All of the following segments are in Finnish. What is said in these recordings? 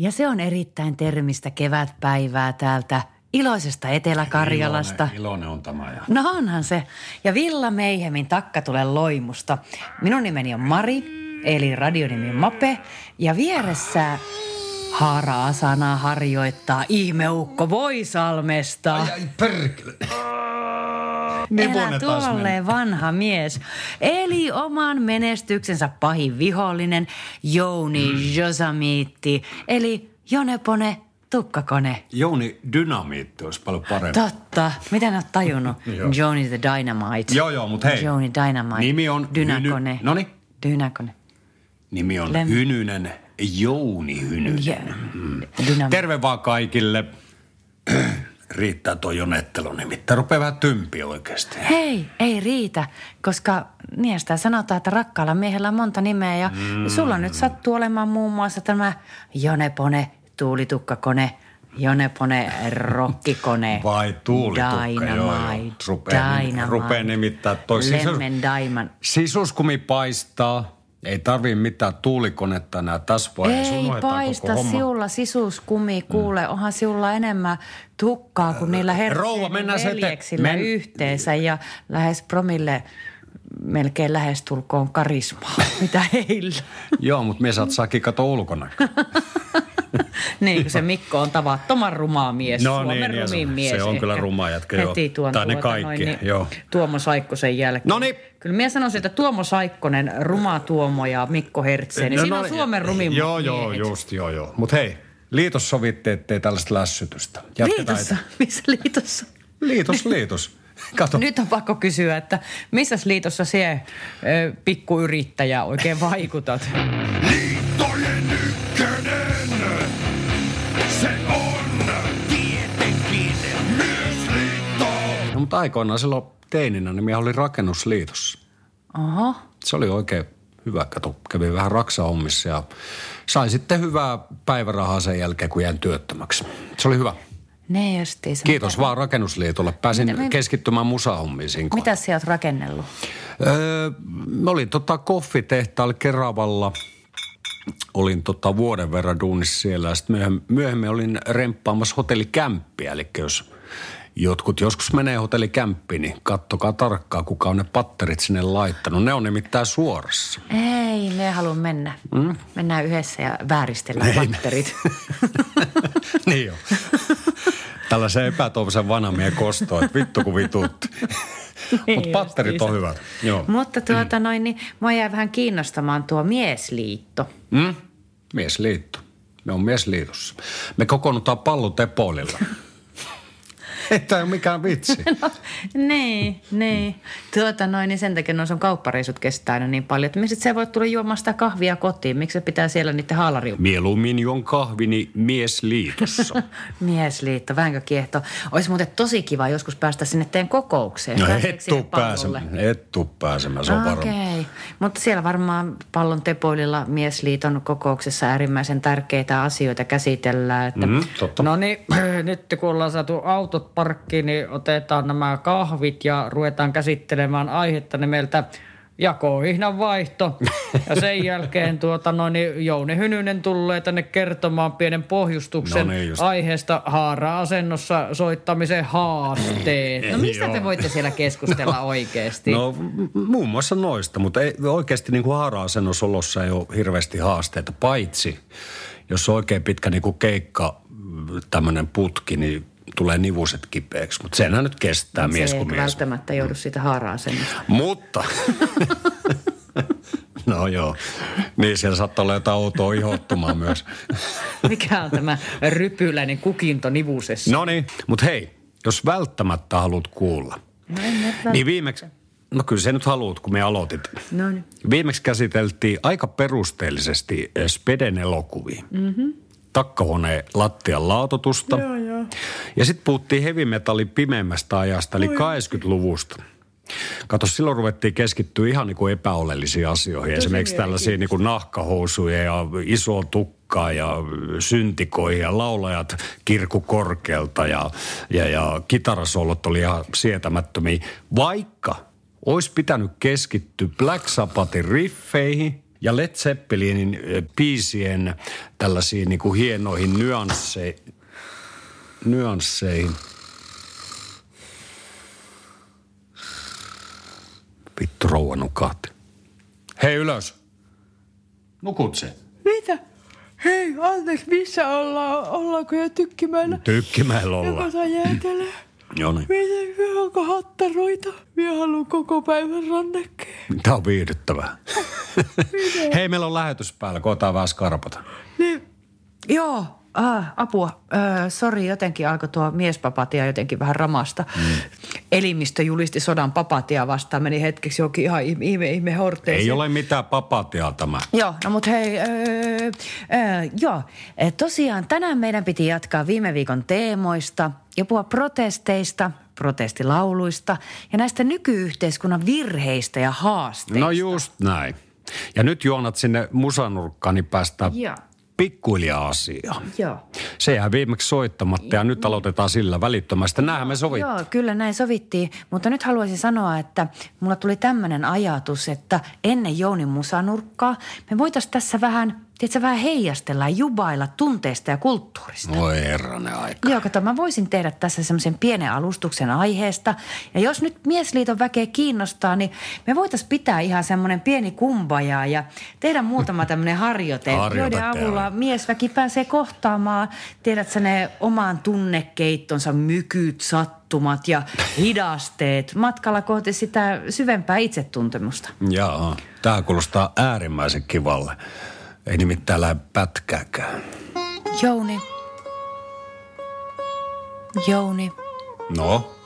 Ja se on erittäin termistä kevätpäivää täältä iloisesta Etelä-Karjalasta. Iloinen, iloinen on tämä. Ja... No onhan se. Ja Villa Meihemin takka tulee loimusta. Minun nimeni on Mari, eli radionimi Mape. Ja vieressä Haara Asanaa harjoittaa ihmeukko Voisalmesta. Ai, ai perkele. Elä tuolle vanha mies. Eli oman menestyksensä pahin vihollinen Jouni mm. Josamiitti. Eli Jonepone tukkakone. Jouni Dynamiitti olisi paljon parempi. Totta. Mitä oot tajunnut? Jouni the Dynamite. Joo, joo, mutta hei. Jouni Dynamite. Nimi on Dynakone. Hyny... Noni? Dynakone. Nimi on Lem... Hynynen. Jouni Hynynen. Yeah. Mm. Terve vaan kaikille. Riittää tuo jonettelu nimittäin. Rupeaa vähän tympi oikeasti. Hei, ei riitä, koska niistä sanotaan, että rakkaalla miehellä on monta nimeä. Ja mm. sulla nyt sattuu olemaan muun muassa tämä Jonepone, tuulitukkakone, Jonepone, rokkikone. Vai tuulitukka, Dynamite, joo, joo. Rupea, Dynamite, rupea nimittää toi sisus, Lemon Diamond. sisuskumi paistaa. Ei tarvii mitään tuulikonetta enää tässä vaiheessa. Ei paista siulla sisuskumi, kuule, mm. onhan siulla enemmän tukkaa kuin niillä ete- veljeksillä men- yhteensä ja lähes promille melkein lähestulkoon karismaa, mitä heillä. Joo, mutta me saat saakin kato ulkona. niin, se Mikko on tavattoman rumaa mies, No Suomen niin, niin, rumin se- mies. se on kyllä ehkä. ruma jätkä, joo. Heti tuon Tai ne tuota kaikki, noin, niin, joo. Tuomo Saikkosen jälkeen. Noniin. Kyllä minä sanoisin, että Tuomo Saikkonen, Ruma Tuomo ja Mikko Hertsen, niin siinä on Suomen rumimmat Joo, joo, just, joo, joo. Mutta hei, liitos sovitte, ettei tällaista lässytystä. Jatketaan Liitossa? ete- Missä liitossa? Liitos, liitos. Kato. Nyt on pakko kysyä, että missä liitossa se ö, pikkuyrittäjä oikein vaikutat? mutta aikoinaan silloin teininä, niin minä olin rakennusliitossa. Oho. Se oli oikein hyvä. Kato, kävin vähän raksahommissa ja sain sitten hyvää päivärahaa sen jälkeen, kun jäin työttömäksi. Se oli hyvä. Ne justiinsa. Kiitos vaan rakennusliitolle. Pääsin Mitä me- keskittymään musahommiin siinä Mitä sä oot rakennellut? Öö, mä olin tota koffitehtaalla Keravalla. Olin tota vuoden verran duunissa siellä ja sitten myöhemmin, myöhemmin olin remppaamassa hotellikämppiä. Eli jos jotkut joskus menee hotellikämppiin, niin kattokaa tarkkaan, kuka on ne patterit sinne laittanut. Ne on nimittäin suorassa. Ei, me halua mennä. Mm? Mennään yhdessä ja vääristellään patterit. niin jo. Tällaisen epätoivoisen vanhamien kostoon, että vittu kun vituutti. Mutta patterit on hyvät. Joo. Mutta tuota noin, niin mua jäi vähän kiinnostamaan tuo miesliitto. Mm? Miesliitto. Me on miesliitossa. Me kokoonnutaan pallotepoililla. Ei tämä ole mikään vitsi. No, niin, niin. Tuota noin, niin sen takia noissa on kauppareisut kestää aina niin paljon, että miksi et sä voit tulla juomaan sitä kahvia kotiin? Miksi se pitää siellä niiden haalariu? Mieluummin juon kahvini miesliitossa. Miesliitto, vähänkö kiehto. Olisi muuten tosi kiva joskus päästä sinne teidän kokoukseen. No et tuu pääsemään, et tuu pääsemään, se on varma. Okei, mutta siellä varmaan pallon tepoililla miesliiton kokouksessa äärimmäisen tärkeitä asioita käsitellään. Että, Mm, totta. No niin, nyt kun ollaan saatu autot parkkiin, niin otetaan nämä kahvit ja ruvetaan käsittelemään aihetta nimeltä jakohihnan vaihto. Ja sen jälkeen tuota, noin, niin Jouni Hynynen tulee tänne kertomaan pienen pohjustuksen No niin just. aiheesta haara-asennossa soittamisen haasteet. No mistä te voitte siellä keskustella oikeasti? No muun muassa noista, mutta ei, oikeasti niin kuin haara-asennosolossa ei ole hirveästi haasteita, paitsi jos on oikein pitkä niin kuin keikka, tämmöinen putki, niin tulee nivuset kipeäksi. Mutta senhän nyt kestää mies se kuin ei mies. välttämättä joudu siitä haara-asennosta. Mutta, no joo, niin siellä saattaa olla jotain outoa ihottumaa myös. Mikä on tämä rypyläinen kukinto nivusessa? No niin, mutta hei, jos välttämättä haluat kuulla, No en mä Niin viimeksi, no kyllä se nyt haluat, kun me aloitit. No niin. Viimeksi käsiteltiin aika perusteellisesti Speden elokuvia. Mm-hmm. Takkahuoneen lattian laatotusta. Joo, joo. Ja sitten puhuttiin heavy metallin pimeimmästä ajasta, eli 80-luvusta. Kato, silloin ruvettiin keskittyä ihan niin kuin epäolellisiin asioihin. Esimerkiksi tällaisia niin kuin nahkahousuja ja iso tukkaa ja syntikoihin ja laulajat kirku korkealta ja, ja, ja kitarasolot oli ihan sietämättömiä. Vaikka olisi pitänyt keskittyä Black Sabbathin riffeihin ja Led Zeppelinin eh, biisien tällaisiin niin kuin hienoihin nyansseihin, nyansseihin. Vittu rouva nukahti. Hei ylös. Nukut se. Mitä? Hei, anteeksi, missä ollaan? Ollaanko jo tykkimällä? Tykkimäellä Joka ollaan. saa jäätelee. Joo niin. Miten, onko hattaroita? Minä haluan koko päivän rannekkeen. Tämä on viihdyttävää. Hei, meillä on lähetys päällä. Kootaan vähän skarpata. Niin, joo, ah, apua. Öö, sori, jotenkin alkoi tuo miespapatia jotenkin vähän ramasta. Mm. Elimistö julisti sodan papatia vastaan. Meni hetkeksi jokin ihan ihme, ihme, horteeseen. Ei ole mitään papatiaa tämä. Joo, no mutta hei, öö, öö, joo, Eh, tosiaan tänään meidän piti jatkaa viime viikon teemoista ja puhua protesteista, protestilauluista ja näistä nykyyhteiskunnan virheistä ja haasteista. No just näin. Ja nyt juonat sinne musanurkkaan, niin päästään Joo. pikkuhiljaa asiaan. Joo. Se jää viimeksi soittamatta ja nyt aloitetaan sillä välittömästi. Näinhän me sovittiin. Joo, kyllä näin sovittiin, mutta nyt haluaisin sanoa, että mulla tuli tämmöinen ajatus, että ennen Jounin musanurkkaa me voitaisiin tässä vähän, tiedätkö, vähän heijastella ja jubailla tunteista ja kulttuurista. Voi herranen aika. Joo, kato, mä voisin tehdä tässä semmoisen pienen alustuksen aiheesta. Ja jos nyt Miesliiton väkeä kiinnostaa, niin me voitaisiin pitää ihan semmoinen pieni kumbaja ja tehdä muutama tämmöinen harjoite, joiden avulla miesväki pääsee kohtaamaan, tiedätkö, ne omaan tunnekeittonsa mykyt, sattumat ja hidasteet matkalla kohti sitä syvempää itsetuntemusta. Jaa, tämä kuulostaa äärimmäisen kivalle. Ei nimittäin lähde pätkääkään. Jouni. Jouni. No,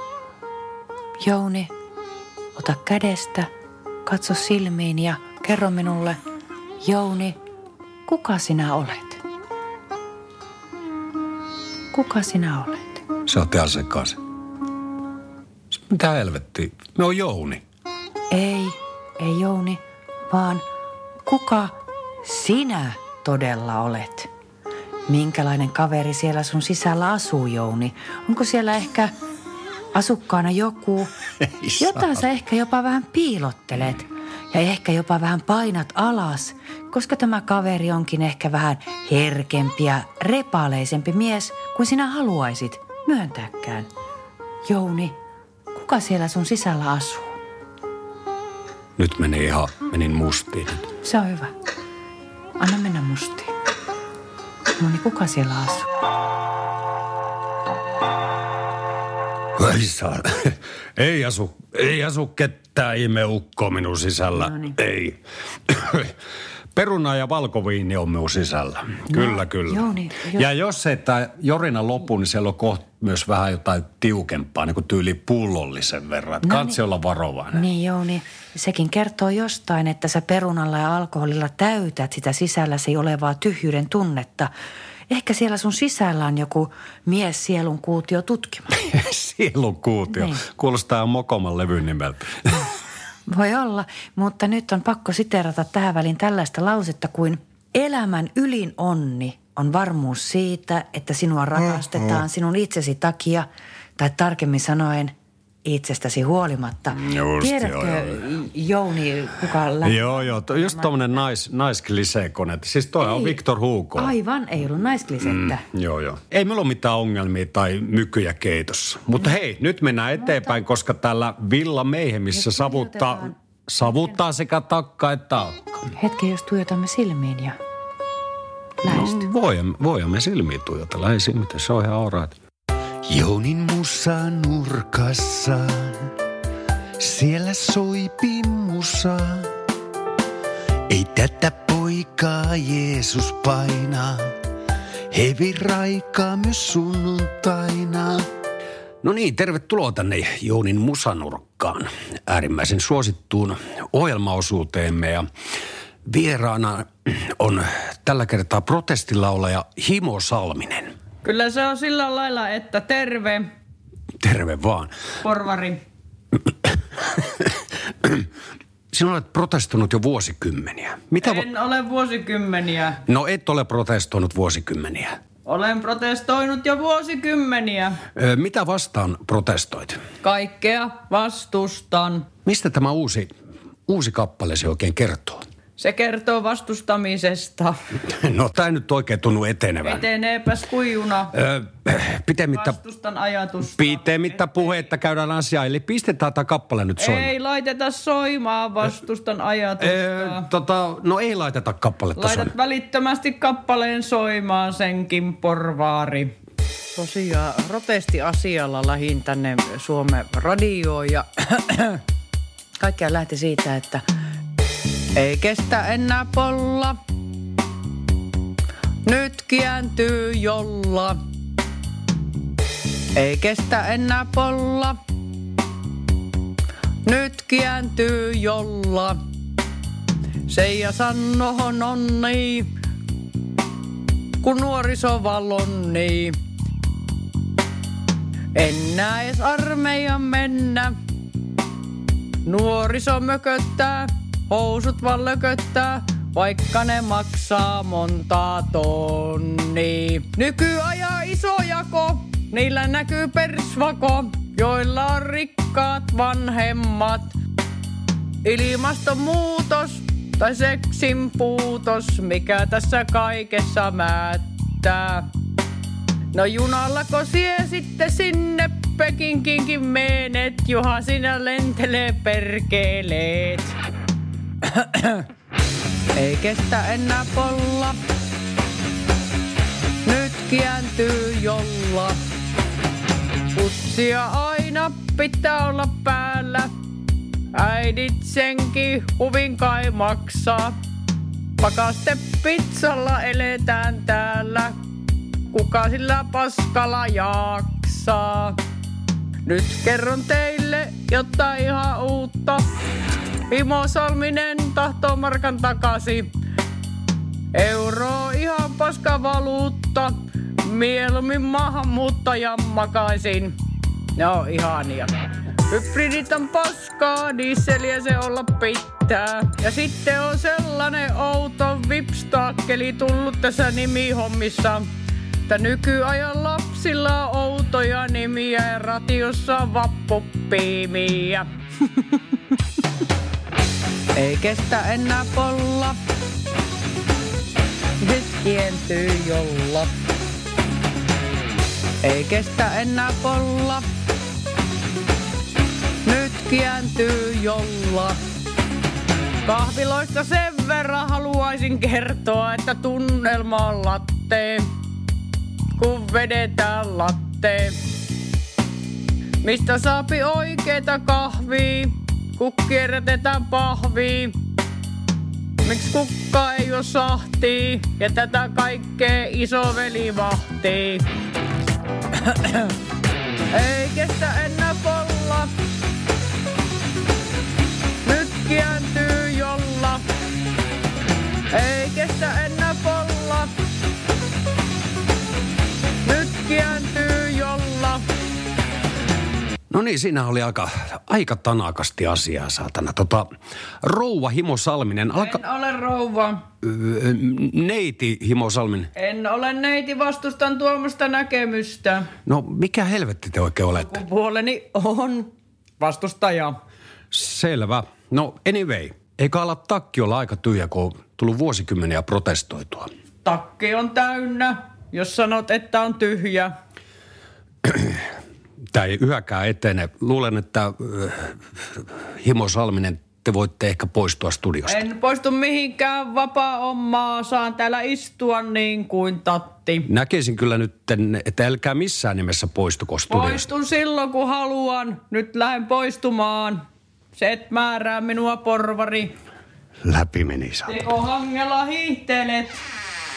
Jouni, ota kädestä, katso silmiin ja kerro minulle, Jouni, kuka sinä olet? Kuka sinä olet? se on ihan sekaisin. Mitä helvettiä? Me on Jouni. Ei, ei Jouni, vaan kuka sinä todella olet? Minkälainen kaveri siellä sun sisällä asuu, Jouni? Onko siellä ehkä asukkaana joku, jota sä ehkä jopa vähän piilottelet ja ehkä jopa vähän painat alas, koska tämä kaveri onkin ehkä vähän herkempi ja repaleisempi mies kuin sinä haluaisit myöntääkään. Jouni, kuka siellä sun sisällä asuu? Nyt meni ihan, menin mustiin. Se on hyvä. Anna mennä mustiin. No niin, kuka siellä asuu? Ai saa. Ei asu, ei asu ketään imeukko minun sisällä. No niin. Ei. Peruna ja valkoviini on minun sisällä. Kyllä, kyllä. joo niin, joo. Ja jos se, että jorina loppuu, niin siellä on kohta myös vähän jotain tiukempaa, niin kuin tyyli pullollisen verran. No Kansi olla varovainen. Niin Jouni, sekin kertoo jostain, että sä perunalla ja alkoholilla täytät sitä sisälläsi olevaa tyhjyyden tunnetta. Ehkä siellä sun sisällä on joku mies sielun kuutio tutkimaan. Sielun kuutio. Niin. Kuulostaa Mokoman levyn nimeltä. Voi olla, mutta nyt on pakko siterata tähän väliin tällaista lausetta kuin elämän ylin onni on varmuus siitä, että sinua rakastetaan sinun itsesi takia, tai tarkemmin sanoen itsestäsi huolimatta. Just, Tiedätkö, joo, joo, Jouni, kuka lähti? joo, joo. to- Just tommonen nais, naiskliseekone. Siis toi on Ei. Victor Hugo. Aivan, ei ollut naisklisettä. Mm. Joo, joo. Ei meillä ole mitään ongelmia tai mykyjä keitossa. Mutta hei, nyt mennään eteenpäin, koska täällä Villa Meihemissä savuttaa, savuttaa sekä takka että aukka. Hetken, jos tuijotamme silmiin ja lähestyy. No, voimme, voimme silmiä tuijotella, ei siinä mitään, se on ihan alright. Jounin musa nurkassa, siellä soi pimmusa. Ei tätä poikaa Jeesus painaa, hevi raikaa myös sunnuntaina. No niin, tervetuloa tänne Jounin musanurkkaan, äärimmäisen suosittuun ohjelmaosuuteemme. Ja vieraana on tällä kertaa protestilaulaja Himo Salminen. Kyllä se on sillä lailla, että terve, Terve vaan. porvari. Sinä olet protestoinut jo vuosikymmeniä. Mitä vo- En ole vuosikymmeniä. No et ole protestoinut vuosikymmeniä. Olen protestoinut jo vuosikymmeniä. Ö, mitä vastaan protestoit? Kaikkea vastustan. Mistä tämä uusi, uusi kappaleesi oikein kertoo? Se kertoo vastustamisesta. No tämä nyt oikein tunnu etenevän. Eteneepäs kuijuna. Ö, pitemmittä, Vastustan ajatusta. pitemmittä puhetta käydään asiaa, eli pistetään tämä kappale nyt soimaan. Ei laiteta soimaan, vastustan ajatusta. Ö, tota, no ei laiteta kappaletta Laitat soimaan. välittömästi kappaleen soimaan senkin porvaari. Tosiaan protestiasialla lähin tänne Suomen radioon ja kaikkea lähti siitä, että ei kestä enää polla. Nyt kiäntyy jolla. Ei kestä enää polla. Nyt kiäntyy jolla. Seija Sannohon onni, kun nuoriso vallonni. En näe edes armeijan mennä. Nuoriso mököttää, housut vaan lököttää, vaikka ne maksaa monta tonni. Nykyaja iso jako, niillä näkyy persvako, joilla on rikkaat vanhemmat. Ilmastonmuutos tai seksin puutos, mikä tässä kaikessa määttää. No junallako sie sitten sinne Pekinkinkin meenet, Juha sinä lentelee perkeleet. Ei kestä enää polla, nyt kiäntyy jolla. Putsia aina pitää olla päällä, äidit senkin huvin kai maksaa. Pakaste pizzalla eletään täällä, kuka sillä paskalla jaksaa. Nyt kerron teille jotain ihan uutta. Imo Salminen tahtoo markan takasi. Euro ihan paska valuutta. Mieluummin maahanmuuttajan makaisin. No ihania. Hybridit on paskaa, dieseliä se olla pitää. Ja sitten on sellainen outo vipstaakkeli tullut tässä nimihommissa. Että nykyajan lapsilla on outoja nimiä ja ratiossa on vappupiimiä. Ei kestä enää polla. Nyt kientyy jolla. Ei kestä enää polla. Nyt kiäntyy jolla. Kahviloista sen verran haluaisin kertoa, että tunnelma on latte, kun vedetään latte. Mistä saapi oikeeta kahvia, kierrätetään pahvia? Miksi kukka ei oo sahtii ja tätä kaikkea isoveli vahtii? ei kestä enää polla. Nyt kiäntyy jolla. Ei kestä enää No niin, siinä oli aika, aika tanakasti asiaa, saatana. Tota, rouva Himo Salminen, alka... En ole rouva. Neiti Himo Salminen. En ole neiti, vastustan tuommoista näkemystä. No, mikä helvetti te oikein olette? Puoleni on vastustaja. Selvä. No anyway, eikä ala takki olla aika tyhjä, kun on tullut vuosikymmeniä protestoitua. Takki on täynnä, jos sanot, että on tyhjä. Tämä ei yhäkään etene. Luulen, että äh, Himo Salminen, te voitte ehkä poistua studiosta. En poistu mihinkään, vapaa on maa, saan täällä istua niin kuin tatti. Näkisin kyllä nyt, että älkää missään nimessä poistuko studiosta. Poistun silloin, kun haluan. Nyt lähden poistumaan. Se et määrää minua, porvari. Läpi meni saa. Teko hangella hiihtelet,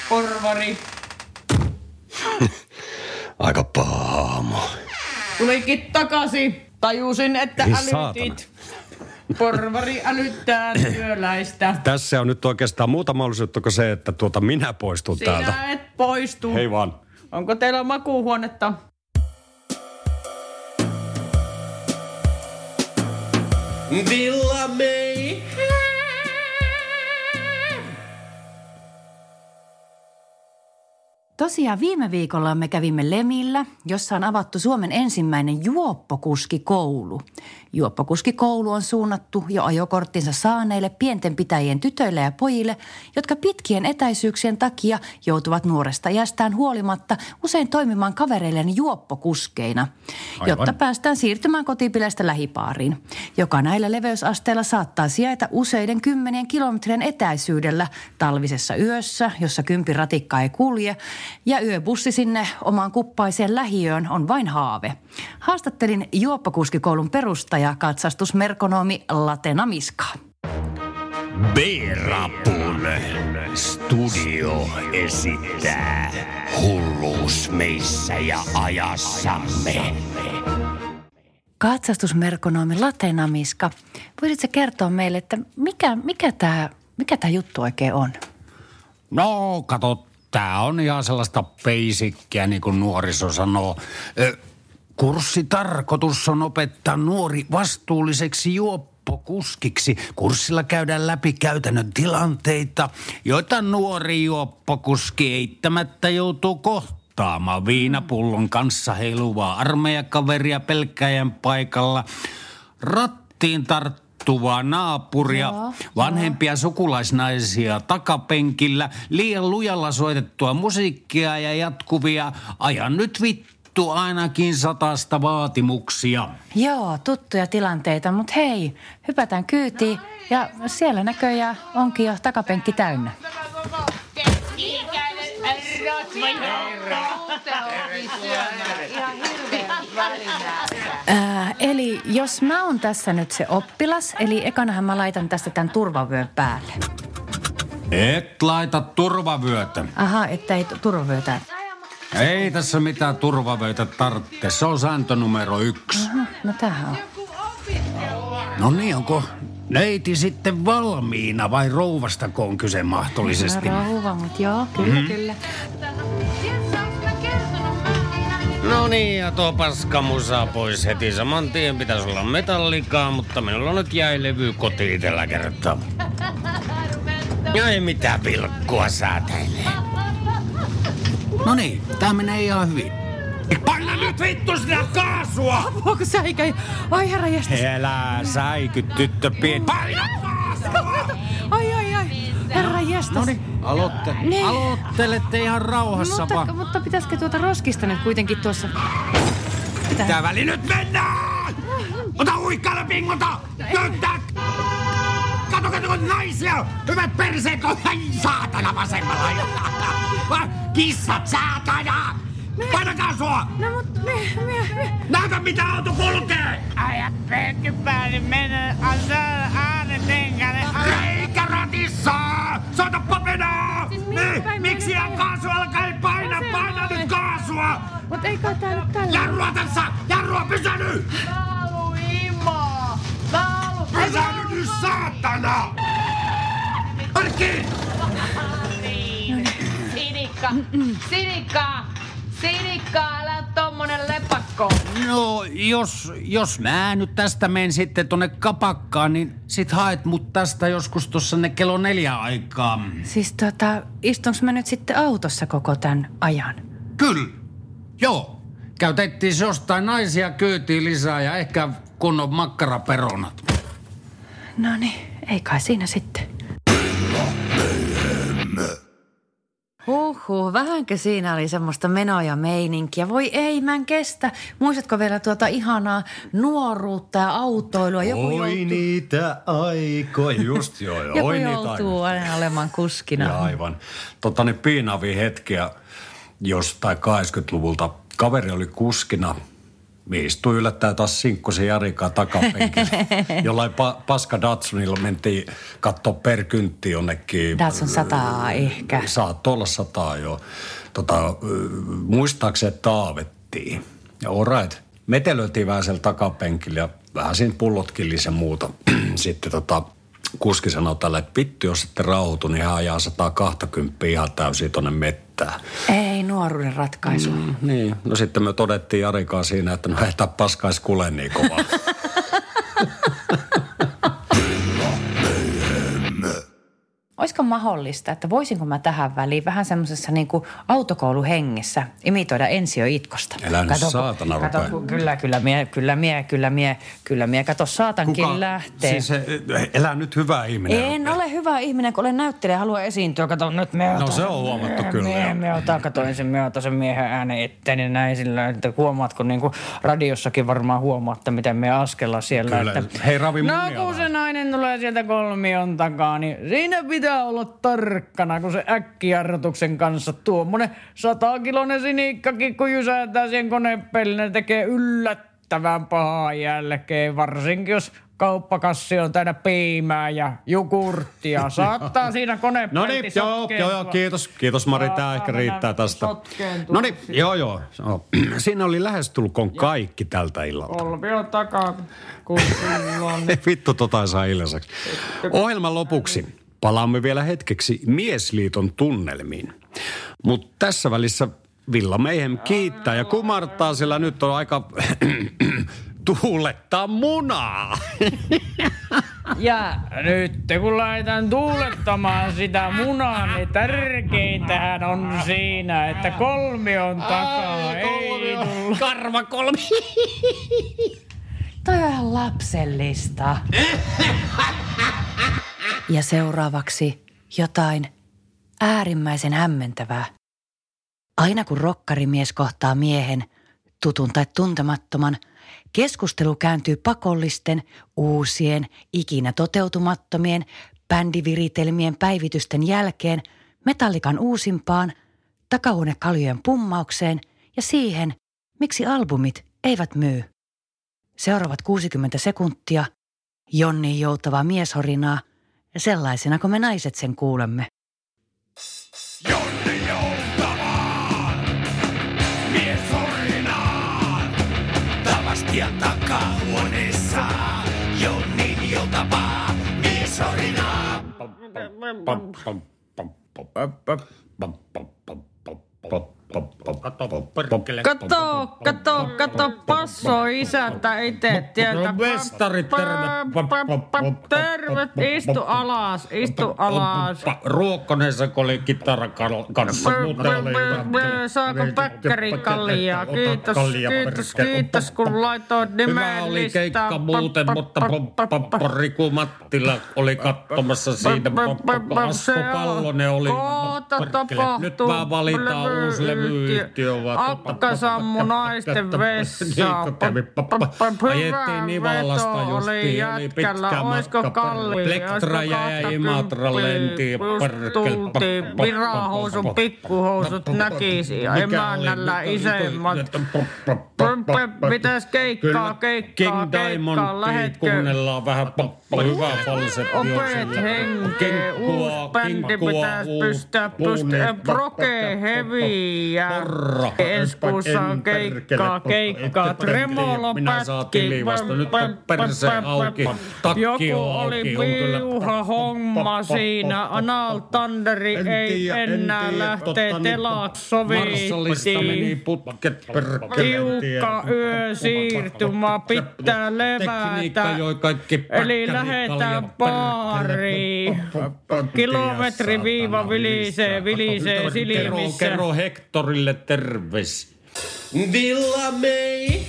porvari. Aika paha aamu. Tulikin takaisin. Tajusin, että Ei älytit. Porvari älyttää työläistä. Tässä on nyt oikeastaan muuta mahdollisuutta kuin se, että tuota minä poistun täältä. Sinä et poistu. Hei vaan. Onko teillä makuuhuonetta? Villa May. Tosiaan viime viikolla me kävimme Lemillä, jossa on avattu Suomen ensimmäinen juoppokuskikoulu. Juoppokuskikoulu on suunnattu jo ajokorttinsa saaneille pienten pitäjien tytöille ja pojille, jotka pitkien etäisyyksien takia joutuvat nuoresta iästään huolimatta usein toimimaan kavereilleen juoppokuskeina, Aivan. jotta päästään siirtymään kotipileistä lähipaariin, joka näillä leveysasteilla saattaa sijaita useiden kymmenien kilometrien etäisyydellä talvisessa yössä, jossa kympi ratikka ei kulje, ja yöbussi sinne omaan kuppaiseen lähiöön on vain haave. Haastattelin juoppokuskikoulun perustaja katsastusmerkonomi Latena Miskaa. B-rapun studio esittää hulluus meissä ja ajassamme. Katsastusmerkonomi Latena Miska, voisitko kertoa meille, että mikä, mikä tämä mikä tää juttu oikein on? No, kato, tää on ihan sellaista basickia, niin kuin nuoriso sanoo. Ö, Kurssitarkoitus on opettaa nuori vastuulliseksi juoppokuskiksi. Kurssilla käydään läpi käytännön tilanteita, joita nuori juoppokuski eittämättä joutuu kohtaamaan. Viinapullon kanssa heiluvaa armeijakaveria pelkkäjän paikalla. Rattiin tarttuvaa naapuria, Joo, vanhempia sukulaisnaisia takapenkillä, liian lujalla soitettua musiikkia ja jatkuvia ajan nyt vittu ainakin satasta vaatimuksia. Joo, tuttuja tilanteita, mutta hei, hypätään kyytiin ja siellä näköjään onkin jo takapenkki täynnä. Ää, eli jos mä oon tässä nyt se oppilas, eli ekanahan mä laitan tästä tämän turvavyön päälle. Et laita turvavyötä. Aha, että ei tu- turvavyötä. Ei tässä mitään turvavöitä tarvitse. Se on sääntö numero yksi. Aha, no tämähän on. No niin, onko neiti sitten valmiina vai rouvastako on kyse mahdollisesti? No, rouva, mutta joo, kyllä, mm. kyllä. No niin, ja tuo paskamusa pois heti saman tien. Pitäisi olla metallikaa, mutta minulla nyt jäi levy kotiin tällä kertaa. Ja ei mitään pilkkua säätäilee. No niin, tää menee ihan hyvin. Paina nyt vittu sitä kaasua! Onko sä eikä... Ai herra jästäs. Älä säiky, tyttö pien. Paina kaasua! Ai, ai, ai. Herra jästäs. No niin, aloitte. Niin. Aloittelette ihan rauhassa mutta, Mutta, vaan. mutta pitäisikö tuota roskista nyt kuitenkin tuossa... Tää väli nyt mennään! Ota huikkailla pingota! Nyt Kato, kato, naisia! Hyvät perseet on ai saatana vasemmalla! Va- Kissat, saatana! Painakaa sua! No mut me, me, me... Näytä mitä auto kulkee! Ajat penkki päälle, mennä äänen tenkälle. Reikä ratissa! Soita papenaa! Siis me Miksi ei kaasu alkaa ei paina? Vasemmalle. Paina nyt kaasua! Mut ei kai tää nyt tällä... Jarrua tässä! Jarrua, pysähdy! Laulu Imo! Laulu! Pysähdy nyt, saatana! Arkki! Sinikka! Sinikka! Sinikka, älä tommonen lepakko! No, jos, jos mä nyt tästä menen sitten tonne kapakkaan, niin sit haet mut tästä joskus tuossa ne kello neljä aikaa. Siis tota, istunks mä nyt sitten autossa koko tämän ajan? Kyllä. Joo. Käytettiin jostain naisia kyytiin lisää ja ehkä kunnon makkaraperonat. No niin, ei kai siinä sitten. Huhhuh, vähänkö siinä oli semmoista menoa ja meininkiä? Voi ei, mä en kestä. Muistatko vielä tuota ihanaa nuoruutta ja autoilua? Joku Oi joutuu, niitä aikoja, just joo, joo. joku Oi niitä joutuu aina olemaan kuskina. Ja aivan. Totta ne piinaavia hetkiä jostain 80-luvulta. Kaveri oli kuskina. Me istui yllättäen taas sinkkusen Jarikaa takapenkillä. Jollain pa- paska Datsunilla mentiin katsoa per kyntti jonnekin. Datsun sataa ehkä. Saat olla sataa jo. Tota, ö, muistaakseni taavettiin. Ja all right. metelöitiin vähän siellä takapenkillä ja vähän siinä pullotkin ja muuta. Sitten tota, kuski sanoi tälle, että vittu, jos sitten rauhoitu, niin hän ajaa 120 ihan täysin tonne mettään. Ei nuoruuden ratkaisu. Mm. Niin, no sitten me todettiin Jarikaan siinä, että no ei tää paskais kule niin kovaa. Olisiko mahdollista, että voisinko mä tähän väliin vähän semmoisessa niin autokouluhengessä imitoida Ensio Itkosta? Älä nyt kun- saatana kato, rupea. kyllä, kyllä mie, kyllä mie, kyllä mie, kyllä mie. Kato, saatankin lähtee. Siis elää nyt hyvä ihminen. En ole hyvä ihminen, kun olen näyttelijä haluan esiintyä. Kato, nyt me No se on huomattu kyllä, Me, me otan, kato ensin, me otan sen miehen äänen eteen ja näin sillä, että huomaatko, niin kuin radiossakin varmaan huomaatte, miten me askella siellä. Kyllä. Että, Hei, ravi No kun se nainen tulee sieltä kolmion takaa, niin siinä pitää olla tarkkana, kun se äkkijarrutuksen kanssa tuommoinen satakiloinen sinikkakin, kun jysätään siihen konepellin, ne tekee yllättävän pahaa jälkeen, varsinkin jos kauppakassi on täynnä piimää ja jogurttia. Saattaa siinä konepelti No niin, joo, joo, joo, kiitos. Kiitos Mari, tämä ehkä riittää tästä. No niin, joo, joo. joo. Siinä oli lähestulkoon kaikki tältä illalta. Kolmio takaa, kun. Vittu, tota ei saa ilmaiseksi. Ohjelman lopuksi palaamme vielä hetkeksi Miesliiton tunnelmiin. Mutta tässä välissä Villa Meihem kiittää ja kumartaa, sillä nyt on aika tuulettaa munaa. Ja nyt kun laitan tuulettamaan sitä munaa, niin tärkeintähän on siinä, että kolmion takaa ei tulla. Karva kolmi. Toi on lapsellista. Ja seuraavaksi jotain äärimmäisen hämmentävää. Aina kun rokkarimies kohtaa miehen, tutun tai tuntemattoman, keskustelu kääntyy pakollisten, uusien, ikinä toteutumattomien bändiviritelmien päivitysten jälkeen metallikan uusimpaan, takahuonekaljojen pummaukseen ja siihen, miksi albumit eivät myy. Seuraavat 60 sekuntia, Jonni joutavaa mieshorinaa sellaisena kuin me naiset sen kuulemme. Joutavaan, mies orinaan. Tavastian takahuoneessa, Jonnin joutavaa, mies orinaan. Kato, kato, kato, passo isäntä itse tietä. Mestarit, terve. Terve, istu alas, istu alas. Ruokkonensa kun oli kitaran kanssa. Hyvä. Saako päkkäri kalliaa? Ota Kiitos, kiitos, perkele. kiitos, kun laitoit Hyvä nimen oli keikka muuten, mutta Riku Mattila oli katsomassa siinä. Asko Pallonen oli. Perkele. Nyt vaan valitaan uusi levyyhtiö. Vaan- Akka sammu naisten vessaan. Hyvä Ajettiin Nivalasta veto justiin, oli pitkä matka. kalli? Plektra jäi Imatra lentiin tultiin virahousun pikkuhousut näkisi ja emännällä isemmät. Mitäs keikkaa, keikkaa, keikkaa, lähetkö? kuunnellaan vähän pappa, hyvä falsetti on sillä. bändi pitäis pystää pystää proke heviä. Porra. Ensi kuussa on keikkaa, keikkaa, tremolo Minä saan tili vasta. Nyt on perse auki. Takki Joku on oli auki. On kyllä- piuha homma siinä. Anal Thunderi ei enää lähtee niin sovittiin. en tiedä. Tiukka yösiirtymä pitää Tekniikka levätä. Eli lähetään baariin. perkele. Kilometri viiva vilisee, vilisee Kerro, silmissä. kerro Hektorille terveys. Villa May.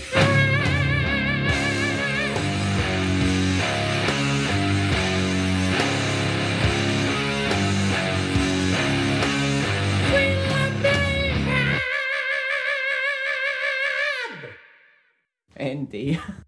En tiedä.